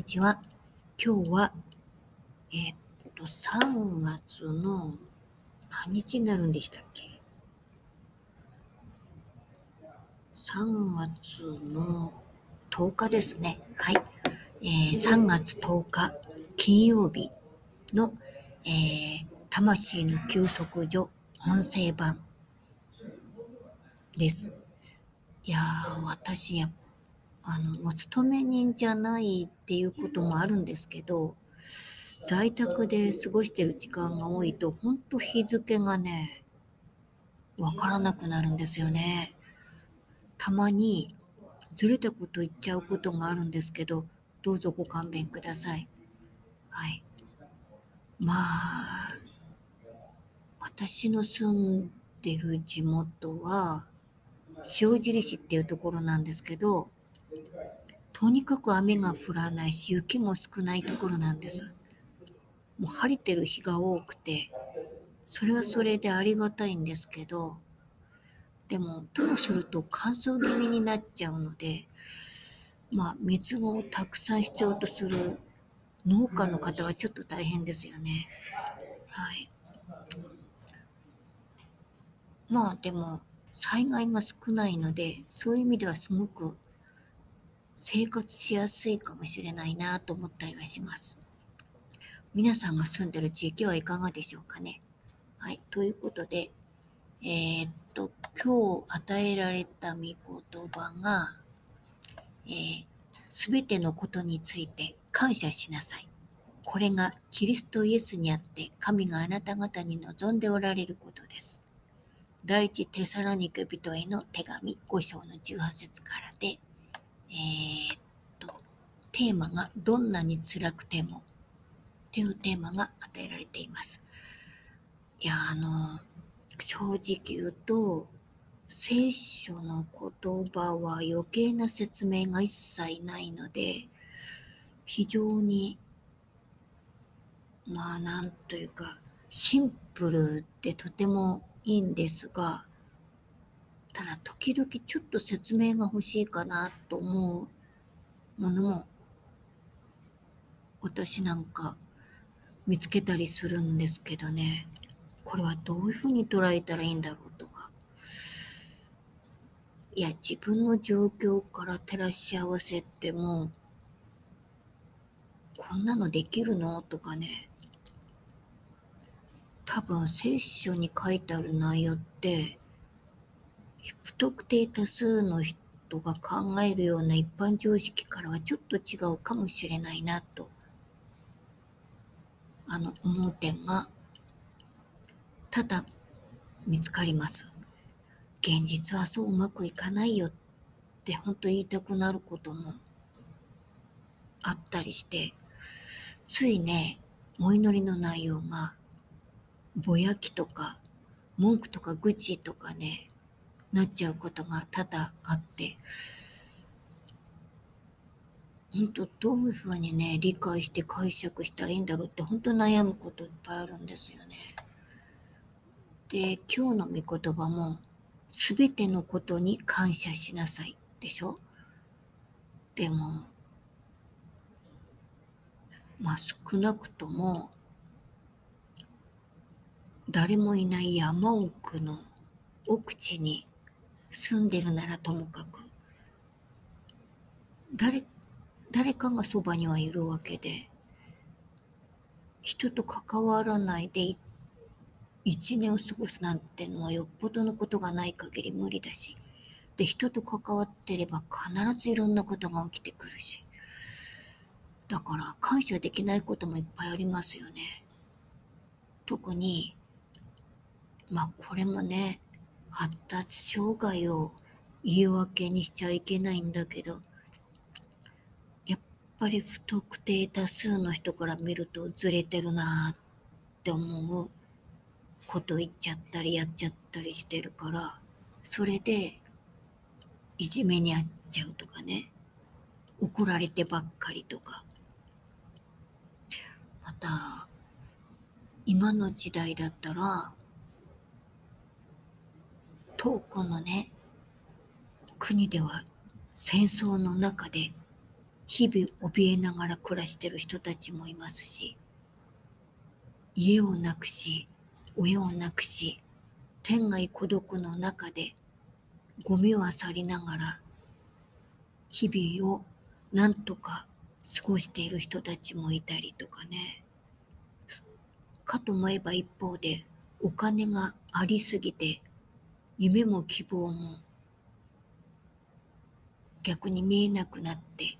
にちは。今日は、えー、っと、3月の何日になるんでしたっけ ?3 月の10日ですね。はい。えー、3月10日、金曜日の、えー、魂の休息所音声版です。いやー、私やっあの、お勤め人じゃないっていうこともあるんですけど、在宅で過ごしてる時間が多いと、ほんと日付がね、わからなくなるんですよね。たまにずれたこと言っちゃうことがあるんですけど、どうぞご勘弁ください。はい。まあ、私の住んでる地元は、塩尻市っていうところなんですけど、とにかく雨が降らないし、雪も少ないところなんです。もう晴れてる日が多くて、それはそれでありがたいんですけど、でも、ともすると乾燥気味になっちゃうので、まあ、水をたくさん必要とする農家の方はちょっと大変ですよね。はい。まあ、でも、災害が少ないので、そういう意味ではすごく生活しやすいかもしれないなと思ったりはします。皆さんが住んでる地域はいかがでしょうかね？はい。ということで、えー、っと、今日与えられた御言葉が、す、え、べ、てのことについて感謝しなさい。これがキリストイエスにあって神があなた方に望んでおられることです。第一テサロニケ人への手紙5章の18節からで、えー、っと、テーマがどんなに辛くてもというテーマが与えられています。いや、あの、正直言うと、聖書の言葉は余計な説明が一切ないので、非常に、まあなんというか、シンプルでとてもいいんですが、ただ時々ちょっと説明が欲しいかなと思うものも私なんか見つけたりするんですけどね。これはどういうふうに捉えたらいいんだろうとか。いや自分の状況から照らし合わせてもこんなのできるのとかね。多分聖書に書いてある内容って不特定多数の人が考えるような一般常識からはちょっと違うかもしれないなと、あの、思う点が、ただ見つかります。現実はそううまくいかないよって本当言いたくなることもあったりして、ついね、お祈りの内容が、ぼやきとか、文句とか愚痴とかね、なっちゃうことが多々あって、本当どういうふうにね、理解して解釈したらいいんだろうって本当悩むこといっぱいあるんですよね。で、今日の御言葉も、すべてのことに感謝しなさい。でしょ？でも、まあ少なくとも、誰もいない山奥の奥地に住んでるならともかく、誰、誰かがそばにはいるわけで、人と関わらないで一年を過ごすなんてのはよっぽどのことがない限り無理だし、で、人と関わってれば必ずいろんなことが起きてくるし、だから感謝できないこともいっぱいありますよね。特に、まあこれもね、発達障害を言い訳にしちゃいけないんだけど、やっぱり不特定多数の人から見るとずれてるなって思うこと言っちゃったりやっちゃったりしてるから、それでいじめにあっちゃうとかね、怒られてばっかりとか。また、今の時代だったら、遠くのね、国では戦争の中で日々怯えながら暮らしてる人たちもいますし、家をなくし、親をなくし、天涯孤独の中でゴミを漁りながら日々をなんとか過ごしている人たちもいたりとかね。かと思えば一方でお金がありすぎて夢も希望も逆に見えなくなって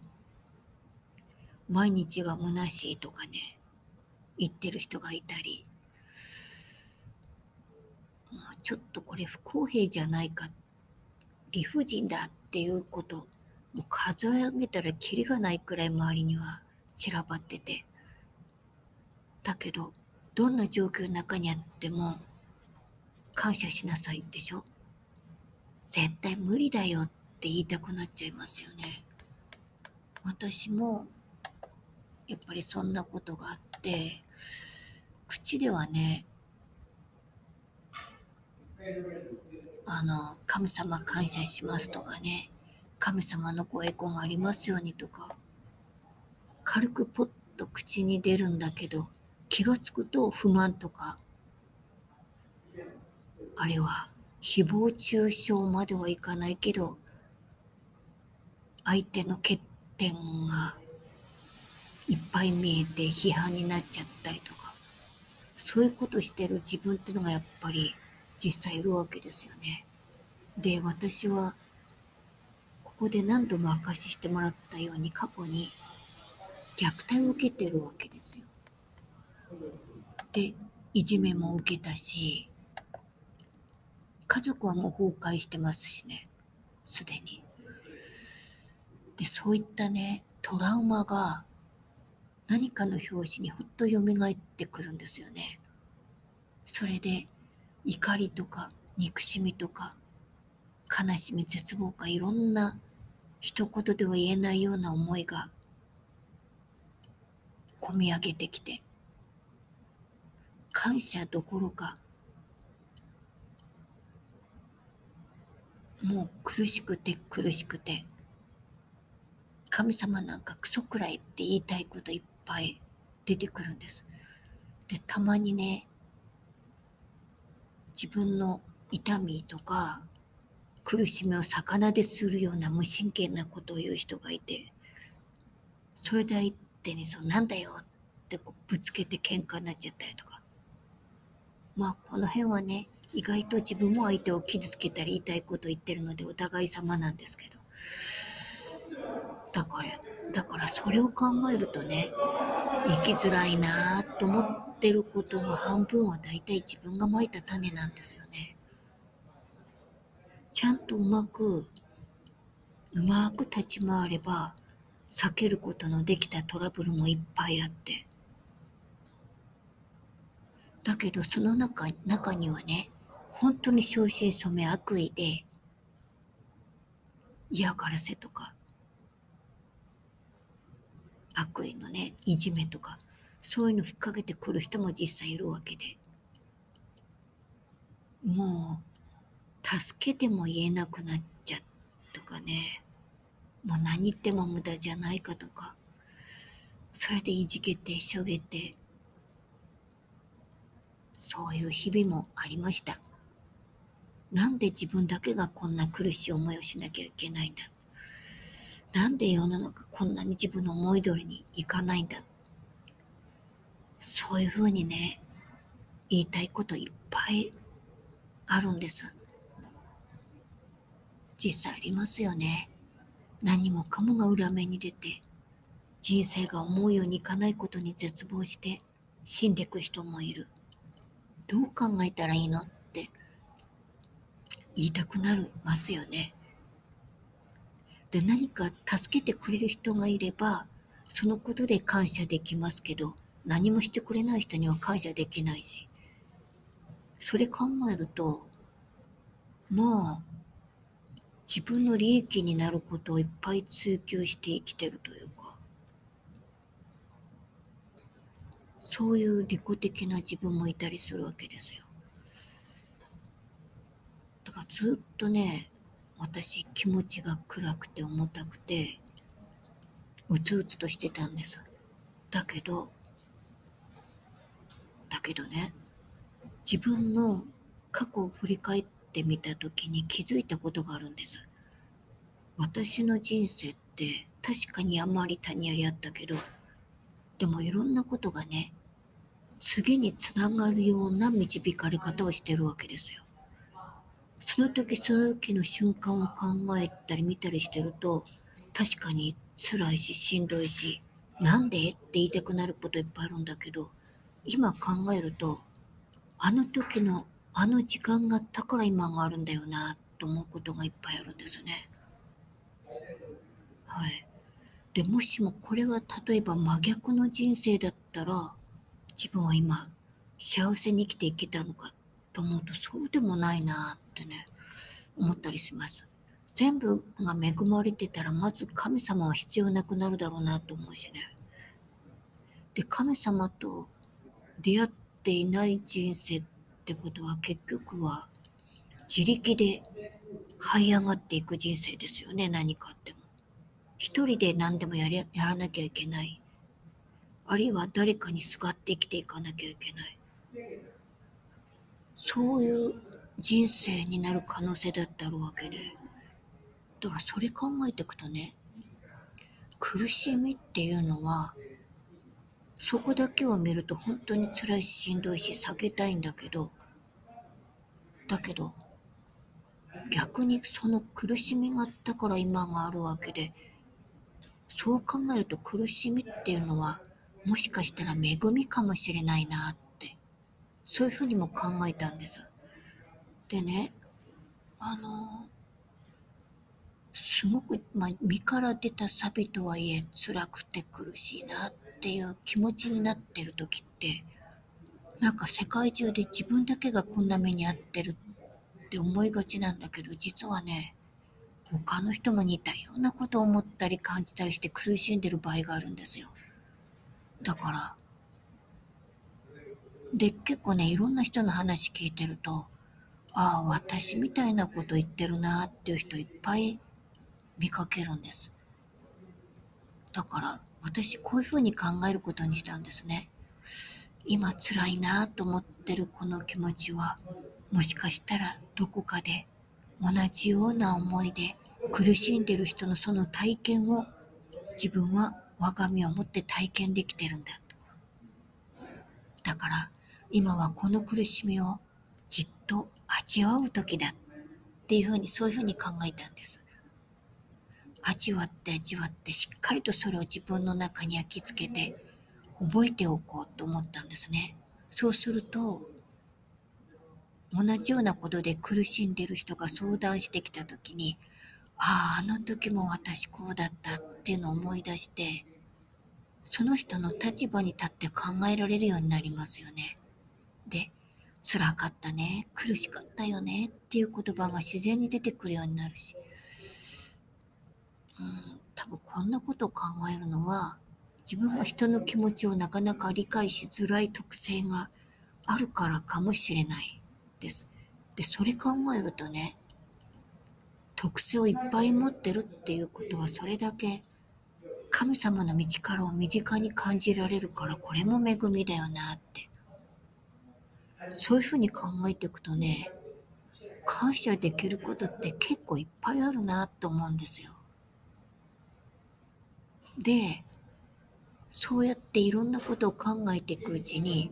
毎日が虚しいとかね言ってる人がいたりもうちょっとこれ不公平じゃないか理不尽だっていうこともう数え上げたらキリがないくらい周りには散らばっててだけどどんな状況の中にあっても感謝しなさいでしょ。絶対無理だよって言いたくなっちゃいますよね。私もやっぱりそんなことがあって口ではねあの神様感謝しますとかね神様のご栄光がありますようにとか軽くポッと口に出るんだけど気がつくと不満とかあれは誹謗中傷まではいかないけど相手の欠点がいっぱい見えて批判になっちゃったりとかそういうことしてる自分っていうのがやっぱり実際いるわけですよね。で私はここで何度も明かししてもらったように過去に虐待を受けてるわけですよ。で、いじめも受けたし、家族はもう崩壊してますしね、すでに。で、そういったね、トラウマが何かの表紙にふっと蘇ってくるんですよね。それで怒りとか憎しみとか悲しみ絶望かいろんな一言では言えないような思いが込み上げてきて感謝どころかもう苦しくて苦しくて神様なんかクソくらいって言いたいこといっぱい出てくるんです。で、たまにね、自分の痛みとか苦しみを魚でするような無神経なことを言う人がいて、それで相手にそう、なんだよってこうぶつけて喧嘩になっちゃったりとか。まあ、この辺はね、意外と自分も相手を傷つけたり言いたいこと言ってるのでお互い様なんですけど。だから、だからそれを考えるとね、生きづらいなぁと思ってることの半分は大体自分がまいた種なんですよね。ちゃんとうまく、うまく立ち回れば、避けることのできたトラブルもいっぱいあって。だけどその中中にはね、本当に正真正銘悪意で、嫌がらせとか、悪意のね、いじめとか、そういうのふっかけてくる人も実際いるわけで。もう、助けても言えなくなっちゃうとかね、もう何言っても無駄じゃないかとか、それでいじけてしょげて、そういう日々もありました。なんで自分だけがこんな苦しい思いをしなきゃいけないんだ？なんで世の中こんなに自分の思い通りにいかないんだ？そういうふうにね、言いたいこといっぱいあるんです。実際ありますよね。何もかもが裏目に出て、人生が思うようにいかないことに絶望して死んでいく人もいる。どう考えたらいいの？言いたくなりますよね。で、何か助けてくれる人がいれば、そのことで感謝できますけど、何もしてくれない人には感謝できないし。それ考えると、まあ、自分の利益になることをいっぱい追求して生きてるというか、そういう利己的な自分もいたりするわけですよ。かずっとね、私気持ちが暗くて重たくて、うつうつとしてたんです。だけど、だけどね、自分の過去を振り返ってみた時に気づいたことがあるんです。私の人生って確かに山あり谷ありあったけど、でもいろんなことがね、次につながるような導かれ方をしてるわけですよ。その時その時の瞬間を考えたり見たりしてると、確かに辛いししんどいし、なんでって言いたくなることいっぱいあるんだけど、今考えると、あの時のあの時間があったから今があるんだよな、と思うことがいっぱいあるんですね。はい。で、もしもこれが例えば真逆の人生だったら、自分は今、幸せに生きていけたのかと思うと、そうでもないなってね、思ったりします。全部が恵まれてたら、まず神様は必要なくなるだろうなと思うしね。で、神様と出会っていない人生ってことは結局は自力で這い上がっていく人生ですよね、何かっても。一人で何でもやりやらなきゃいけない。あるいは誰かにすがって生きていかなきゃいけない。そういう人生になる可能性だってあるわけで。だからそれ考えていくとね、苦しみっていうのは、そこだけを見ると本当に辛いししんどいし避けたいんだけど、だけど、逆にその苦しみがあったから今があるわけで、そう考えると苦しみっていうのは、もしかしたら恵みかもしれないなって、そういうふうにも考えたんです。でね、あの、すごく、まあ、身から出たサビとはいえ、辛くて苦しいなっていう気持ちになってる時って、なんか世界中で自分だけがこんな目に遭ってるって思いがちなんだけど、実はね、他の人も似たようなことを思ったり感じたりして苦しんでる場合があるんですよ。だから、で、結構ね、いろんな人の話聞いてると、ああ、私みたいなこと言ってるなっていう人いっぱい見かけるんです。だから、私こういうふうに考えることにしたんですね。今辛いなと思ってるこの気持ちは、もしかしたらどこかで同じような思いで苦しんでる人のその体験を自分は我が身を持って体験できてるんだと。だから今はこの苦しみを味わう時だっていうふうにそういうふうに考えたんです。味わって味わってしっかりとそれを自分の中に焼き付けて覚えておこうと思ったんですね。そうすると同じようなことで苦しんでる人が相談してきた時にああ、あの時も私こうだったっていうのを思い出して、その人の立場に立って考えられるようになりますよね。で、辛かったね、苦しかったよね。っていう言葉が自然に出てくるようになるし、うん、多分こんなことを考えるのは、自分も人の気持ちをなかなか理解しづらい特性があるからかもしれない。です。で、それ考えるとね、特性をいっぱい持ってるっていうことはそれだけ神様の道からを身近に感じられるからこれも恵みだよなって。そういうふうに考えていくとね感謝できることって結構いっぱいあるなと思うんですよ。でそうやっていろんなことを考えていくうちに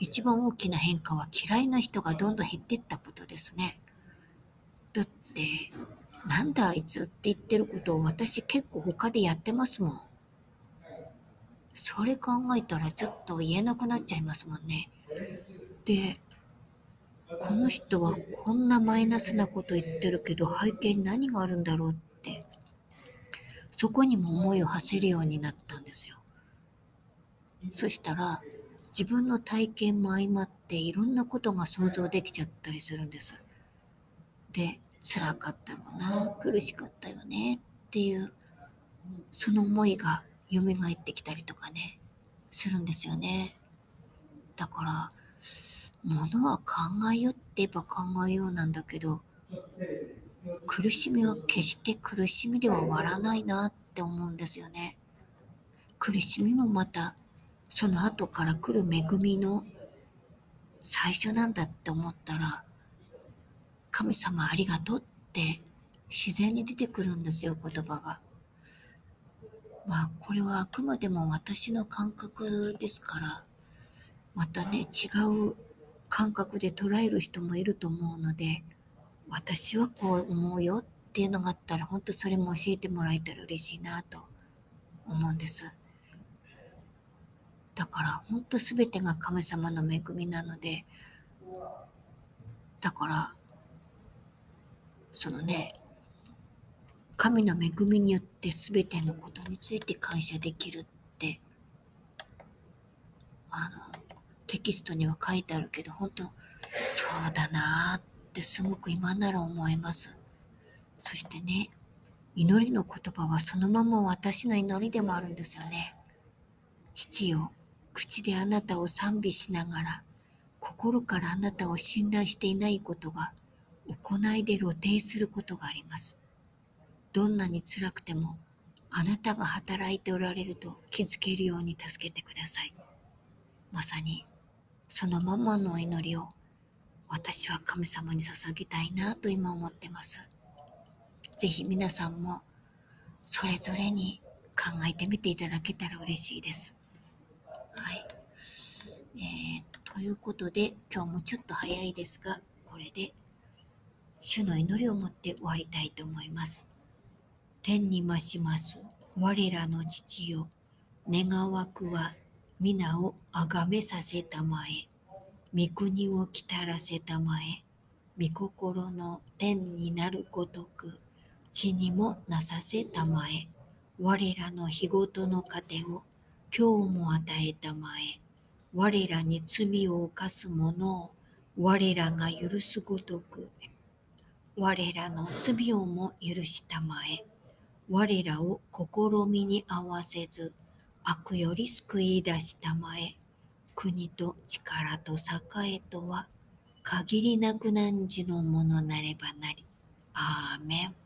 一番大きな変化は嫌いな人がどんどん減っていったことですね。だって、なんだあいつって言ってることを私結構他でやってますもん。それ考えたらちょっと言えなくなっちゃいますもんね。で、この人はこんなマイナスなこと言ってるけど背景に何があるんだろうって、そこにも思いを馳せるようになったんですよ。そしたら自分の体験も相まっていろんなことが想像できちゃったりするんです。で、辛かったろうな、苦しかったよねっていう、その思いが蘇ってきたりとかね、するんですよね。だから、ものは考えよって言えば考えようなんだけど、苦しみは決して苦しみでは終わらないなって思うんですよね。苦しみもまたその後から来る恵みの最初なんだって思ったら神様ありがとうって自然に出てくるんですよ言葉が。まあこれはあくまでも私の感覚ですからまたね違う感覚で捉える人もいると思うので私はこう思うよっていうのがあったら本当それも教えてもらえたら嬉しいなと思うんです。だから本当全てが神様の恵みなのでだからそのね神の恵みによって全てのことについて感謝できるってあのテキストには書いてあるけど本当そうだなってすごく今なら思いますそしてね祈りの言葉はそのまま私の祈りでもあるんですよね父よ口であなたを賛美しながら、心からあなたを信頼していないことが、行いで露呈することがあります。どんなに辛くても、あなたが働いておられると気づけるように助けてください。まさに、そのままの祈りを、私は神様に捧げたいなと今思ってます。ぜひ皆さんも、それぞれに考えてみていただけたら嬉しいです。はい。えー、ということで、今日もちょっと早いですが、これで、主の祈りを持って終わりたいと思います。天に増します、我らの父よ、願わくは皆をあがめさせたまえ、御国をきたらせたまえ、御心の天になるごとく、地にもなさせたまえ、我らの日ごとの糧を今日も与えたまえ、我らに罪を犯す者を我らが許すごとく、我らの罪をも許したまえ、我らを試みに合わせず、悪より救い出したまえ、国と力と栄えとは、限りなく汝のものなればなり。アーメン。